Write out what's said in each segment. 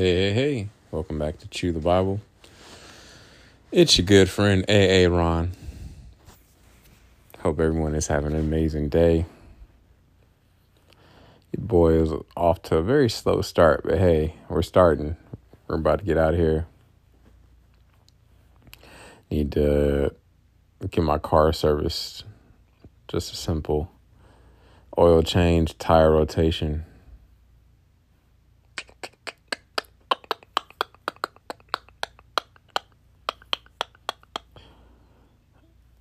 Hey, hey, hey. Welcome back to Chew the Bible. It's your good friend AA Ron. Hope everyone is having an amazing day. Your boy is off to a very slow start, but hey, we're starting. We're about to get out of here. Need to get my car serviced. Just a simple oil change, tire rotation.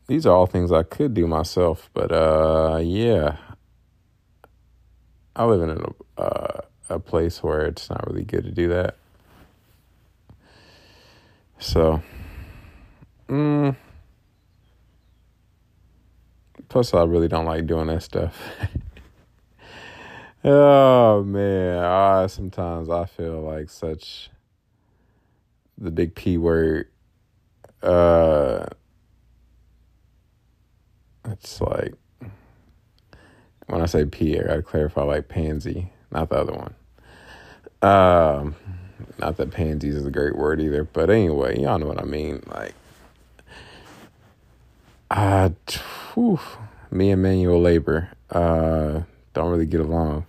These are all things I could do myself, but uh, yeah, I live in a uh, a place where it's not really good to do that. So, mm, plus I really don't like doing that stuff. oh man, I sometimes I feel like such the big P word. Uh, it's like when I say P, I clarify like pansy, not the other one. Um, not that pansies is a great word either, but anyway, y'all know what I mean. Like, whew, me and manual labor, uh, don't really get along.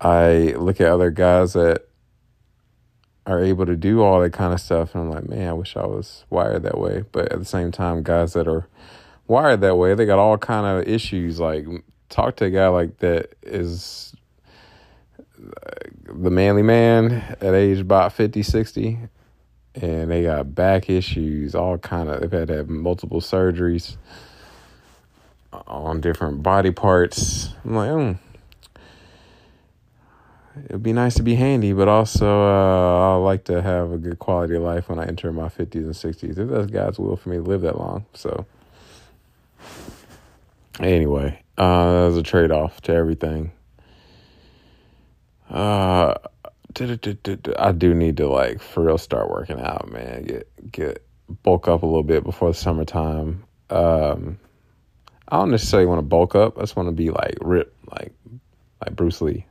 I look at other guys that are able to do all that kind of stuff, and I'm like, man, I wish I was wired that way. But at the same time, guys that are wired that way. They got all kind of issues. Like talk to a guy like that is the manly man at age about 50, 60 and they got back issues, all kind of they've had to have multiple surgeries on different body parts. I'm like, mm. it'd be nice to be handy, but also uh, I like to have a good quality of life when I enter my 50s and 60s. If that's God's will for me to live that long, so Anyway, uh, there's a trade off to everything. Uh, I do need to like for real start working out, man. Get get bulk up a little bit before the summertime. Um, I don't necessarily want to bulk up. I just want to be like rip, like like Bruce Lee.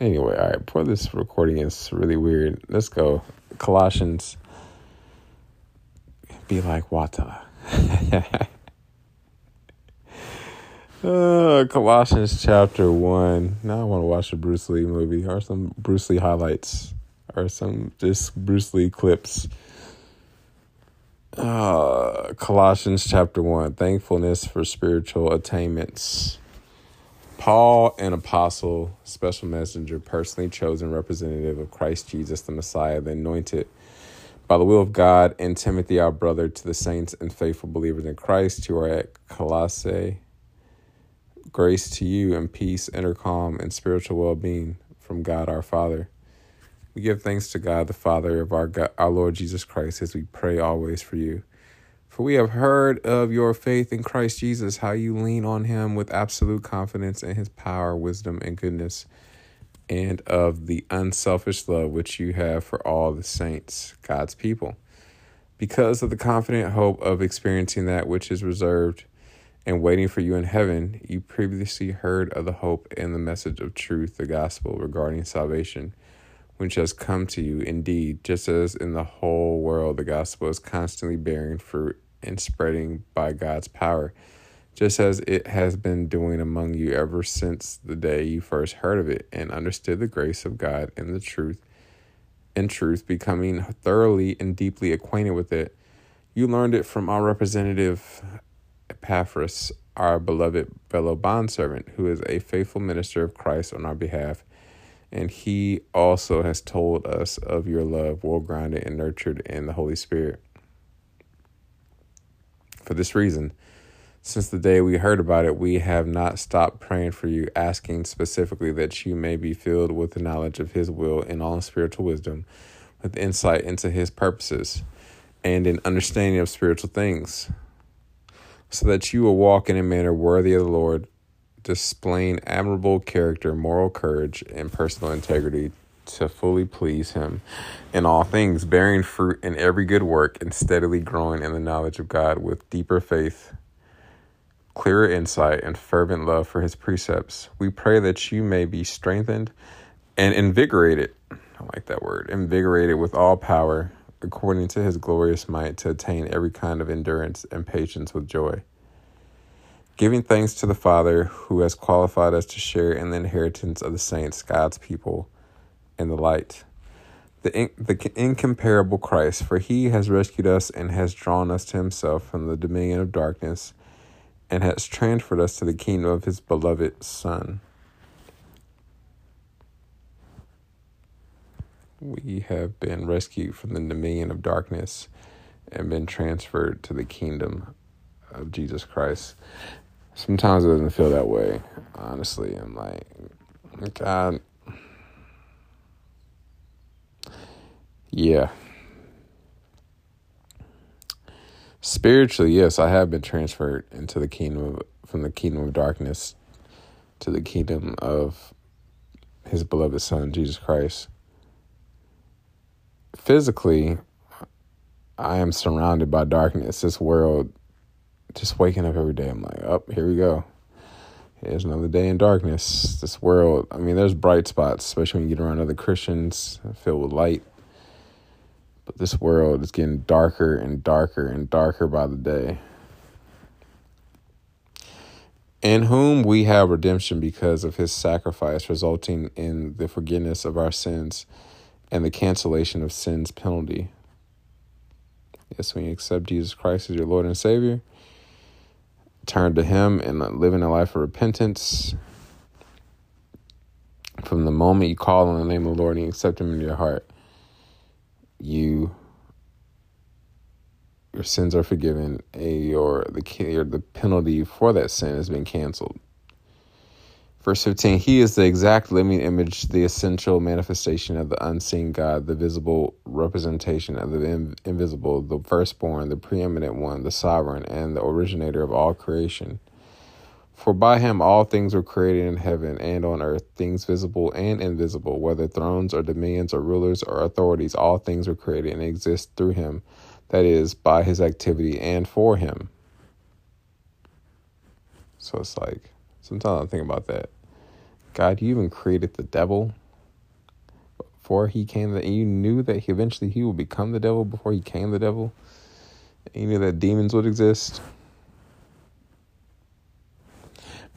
Anyway, all right. Before this recording is really weird, let's go. Colossians. Be like Wata. uh, Colossians chapter 1. Now I want to watch a Bruce Lee movie or some Bruce Lee highlights or some just Bruce Lee clips. Uh, Colossians chapter 1 Thankfulness for spiritual attainments. Paul, an apostle, special messenger, personally chosen representative of Christ Jesus, the Messiah, the anointed by the will of God, and Timothy, our brother, to the saints and faithful believers in Christ who are at Colossae. Grace to you and peace, inner calm, and spiritual well being from God our Father. We give thanks to God, the Father of our, God, our Lord Jesus Christ, as we pray always for you. For we have heard of your faith in Christ Jesus, how you lean on him with absolute confidence in his power, wisdom, and goodness and of the unselfish love which you have for all the saints, God's people. Because of the confident hope of experiencing that which is reserved and waiting for you in heaven, you previously heard of the hope and the message of truth, the gospel regarding salvation, which has come to you. Indeed, just as in the whole world the gospel is constantly bearing fruit and spreading by God's power just as it has been doing among you ever since the day you first heard of it and understood the grace of God and the truth. In truth, becoming thoroughly and deeply acquainted with it, you learned it from our representative Epaphras, our beloved fellow bondservant, who is a faithful minister of Christ on our behalf. And he also has told us of your love, well grounded and nurtured in the Holy Spirit. For this reason, since the day we heard about it, we have not stopped praying for you, asking specifically that you may be filled with the knowledge of His will in all spiritual wisdom, with insight into His purposes, and in understanding of spiritual things, so that you will walk in a manner worthy of the Lord, displaying admirable character, moral courage, and personal integrity to fully please Him in all things, bearing fruit in every good work, and steadily growing in the knowledge of God with deeper faith clearer insight, and fervent love for his precepts. We pray that you may be strengthened and invigorated. I like that word. Invigorated with all power, according to his glorious might, to attain every kind of endurance and patience with joy. Giving thanks to the Father who has qualified us to share in the inheritance of the saints, God's people, in the light. The, in, the incomparable Christ, for he has rescued us and has drawn us to himself from the dominion of darkness and has transferred us to the kingdom of his beloved Son. We have been rescued from the dominion of darkness and been transferred to the kingdom of Jesus Christ. Sometimes it doesn't feel that way, honestly. I'm like, God, yeah. Spiritually, yes, I have been transferred into the kingdom of, from the kingdom of darkness to the kingdom of his beloved son, Jesus Christ. Physically, I am surrounded by darkness. This world, just waking up every day, I'm like, oh, here we go. Here's another day in darkness. This world, I mean, there's bright spots, especially when you get around other Christians filled with light. But this world is getting darker and darker and darker by the day. In whom we have redemption because of his sacrifice, resulting in the forgiveness of our sins and the cancellation of sin's penalty. Yes, when you accept Jesus Christ as your Lord and Savior, turn to Him and live in a life of repentance. From the moment you call on the name of the Lord and you accept Him in your heart, you your sins are forgiven, or the or the penalty for that sin has been canceled. Verse 15, He is the exact living image, the essential manifestation of the unseen God, the visible representation of the invisible, the firstborn, the preeminent one, the sovereign, and the originator of all creation. For by him all things were created in heaven and on earth, things visible and invisible, whether thrones or dominions or rulers or authorities, all things were created and exist through him, that is, by his activity and for him. So it's like, sometimes I think about that. God, you even created the devil before he came, that you knew that he, eventually he would become the devil before he came the devil. You knew that demons would exist.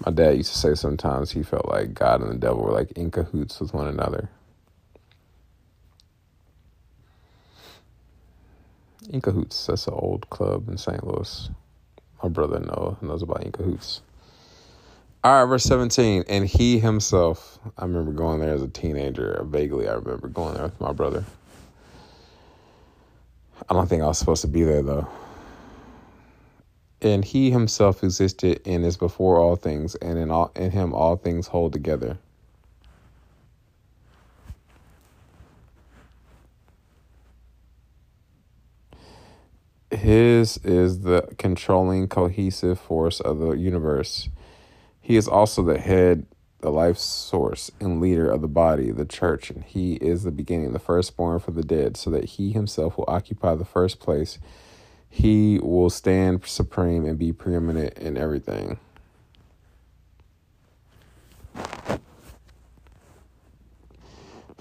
My dad used to say sometimes he felt like God and the devil were like in cahoots with one another. In cahoots, that's an old club in St. Louis. My brother Noah knows about in cahoots. All right, verse 17. And he himself, I remember going there as a teenager. Vaguely, I remember going there with my brother. I don't think I was supposed to be there, though and he himself existed and is before all things, and in all in him all things hold together. His is the controlling, cohesive force of the universe. He is also the head, the life source, and leader of the body, the church, and he is the beginning, the firstborn for the dead, so that he himself will occupy the first place he will stand supreme and be preeminent in everything.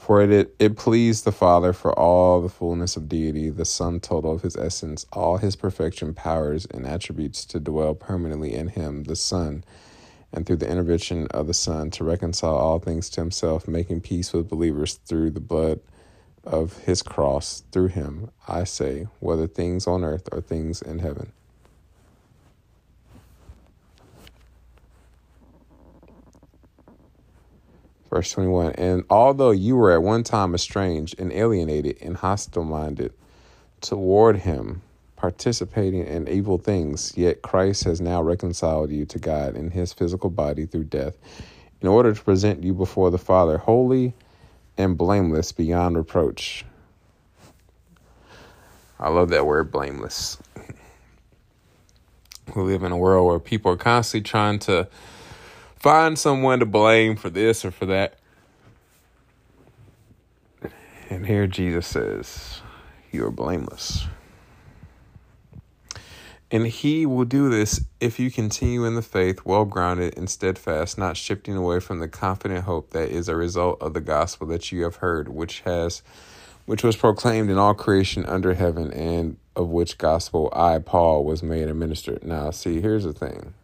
For it, it pleased the Father for all the fullness of deity, the sum total of his essence, all his perfection, powers, and attributes to dwell permanently in him, the Son, and through the intervention of the Son to reconcile all things to himself, making peace with believers through the blood of his cross through him, I say, whether things on earth or things in heaven. Verse 21 And although you were at one time estranged and alienated and hostile minded toward him, participating in evil things, yet Christ has now reconciled you to God in his physical body through death, in order to present you before the Father holy and blameless beyond reproach. I love that word, blameless. We live in a world where people are constantly trying to find someone to blame for this or for that. And here Jesus says, You are blameless. And he will do this if you continue in the faith, well grounded and steadfast, not shifting away from the confident hope that is a result of the gospel that you have heard, which has which was proclaimed in all creation under heaven, and of which gospel I, Paul, was made a minister. Now, see, here's the thing.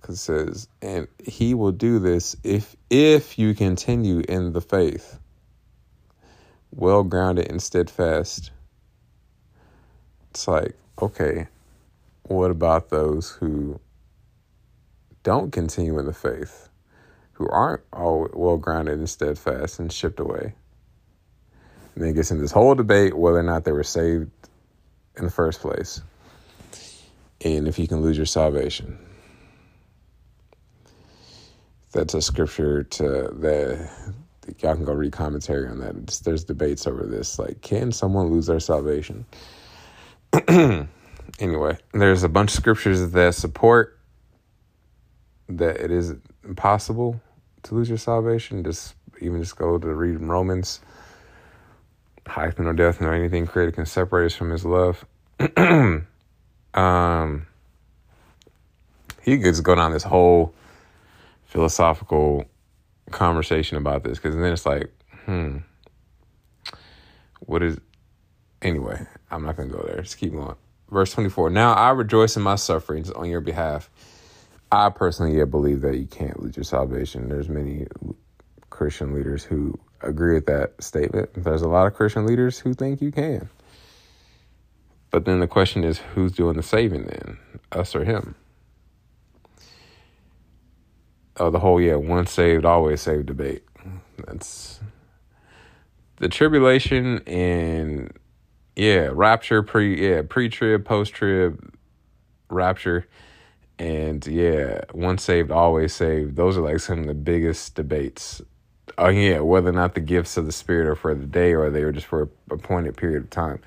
Because it says, and he will do this if if you continue in the faith, well grounded and steadfast. It's like, okay, what about those who don't continue in the faith, who aren't all well grounded and steadfast and shipped away? And then it gets in this whole debate whether or not they were saved in the first place. And if you can lose your salvation. That's a scripture to the y'all can go read commentary on that. It's, there's debates over this. Like, can someone lose their salvation? anyway, there's a bunch of scriptures that support that it is impossible to lose your salvation. Just even just go to read Romans. Height nor death nor anything created can separate us from His love. um, he gets going on this whole philosophical conversation about this because then it's like, hmm, what is? Anyway, I'm not gonna go there. Just keep going. Verse 24. Now I rejoice in my sufferings on your behalf. I personally yet believe that you can't lose your salvation. There's many Christian leaders who agree with that statement. There's a lot of Christian leaders who think you can. But then the question is who's doing the saving then? Us or him? Oh, the whole yeah, once saved, always saved debate. That's the tribulation and yeah, rapture pre yeah, pre trib, post trib, rapture, and yeah, once saved, always saved. Those are like some of the biggest debates. Oh yeah, whether or not the gifts of the spirit are for the day or they are just for a appointed period of time.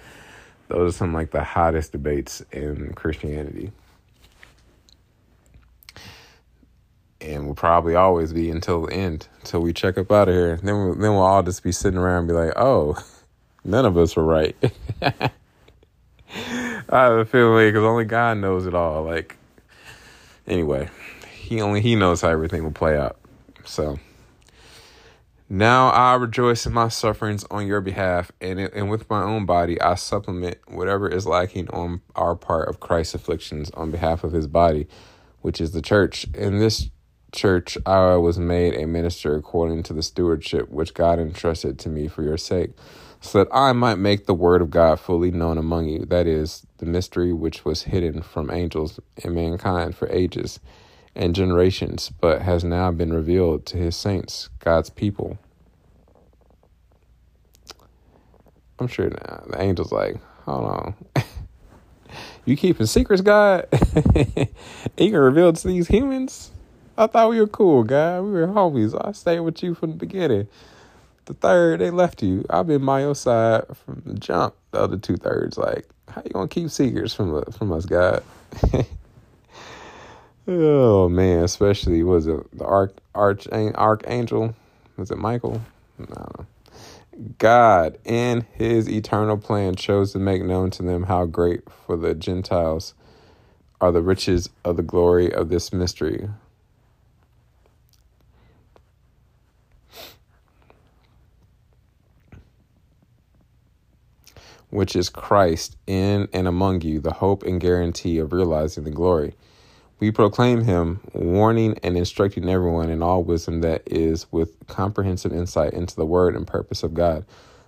Those are some like the hottest debates in Christianity. And will probably always be until the end, until we check up out of here. Then, we'll, then we'll all just be sitting around and be like, oh, None of us were right. I have a feeling because only God knows it all. Like, anyway, he only he knows how everything will play out. So now I rejoice in my sufferings on your behalf, and and with my own body I supplement whatever is lacking on our part of Christ's afflictions on behalf of His body, which is the church. And this church I was made a minister according to the stewardship which God entrusted to me for your sake so that I might make the word of God fully known among you, that is, the mystery which was hidden from angels and mankind for ages and generations, but has now been revealed to his saints, God's people. I'm sure now the angel's like, hold on. you keeping secrets, God? you can reveal to these humans? I thought we were cool, guy. We were homies. I stayed with you from the beginning. The third, they left you. I've been by your side from the jump. The other two thirds, like, how you gonna keep secrets from from us, God? oh man, especially was it the arch arch archangel? Was it Michael? No. God, in His eternal plan, chose to make known to them how great for the Gentiles are the riches of the glory of this mystery which is Christ in and among you, the hope and guarantee of realizing the glory. We proclaim him, warning and instructing everyone in all wisdom that is with comprehensive insight into the word and purpose of God,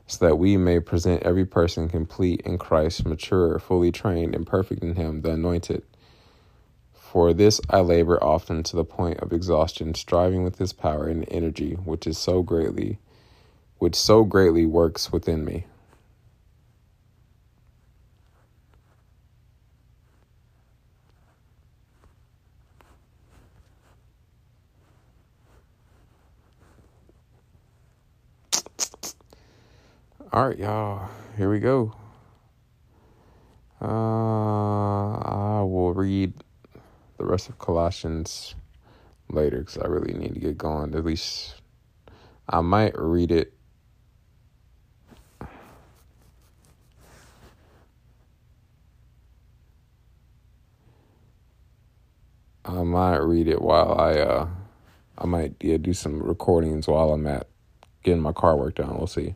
so that we may present every person complete in Christ, mature, fully trained, and perfect in him, the anointed. For this I labor often to the point of exhaustion, striving with his power and energy, which is so greatly which so greatly works within me. All right, y'all. Here we go. Uh, I will read the rest of Colossians later because I really need to get going. At least I might read it. I might read it while I uh I might yeah do some recordings while I'm at getting my car worked on. We'll see.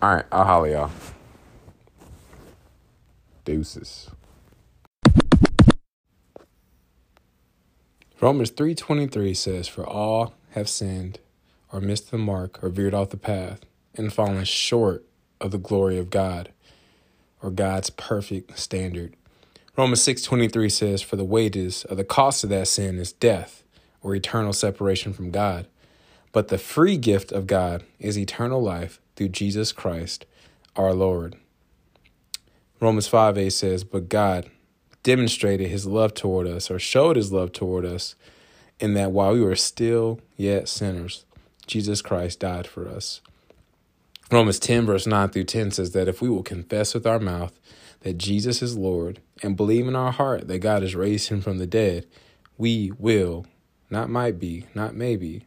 All right, I'll holler y'all. Deuces. Romans 3:23 says for all have sinned or missed the mark or veered off the path and fallen short of the glory of God or God's perfect standard. Romans 6:23 says for the wages of the cost of that sin is death or eternal separation from God. But the free gift of God is eternal life through Jesus Christ our Lord. Romans 5 8 says, But God demonstrated his love toward us, or showed his love toward us, in that while we were still yet sinners, Jesus Christ died for us. Romans 10, verse 9 through 10 says that if we will confess with our mouth that Jesus is Lord and believe in our heart that God has raised him from the dead, we will, not might be, not maybe,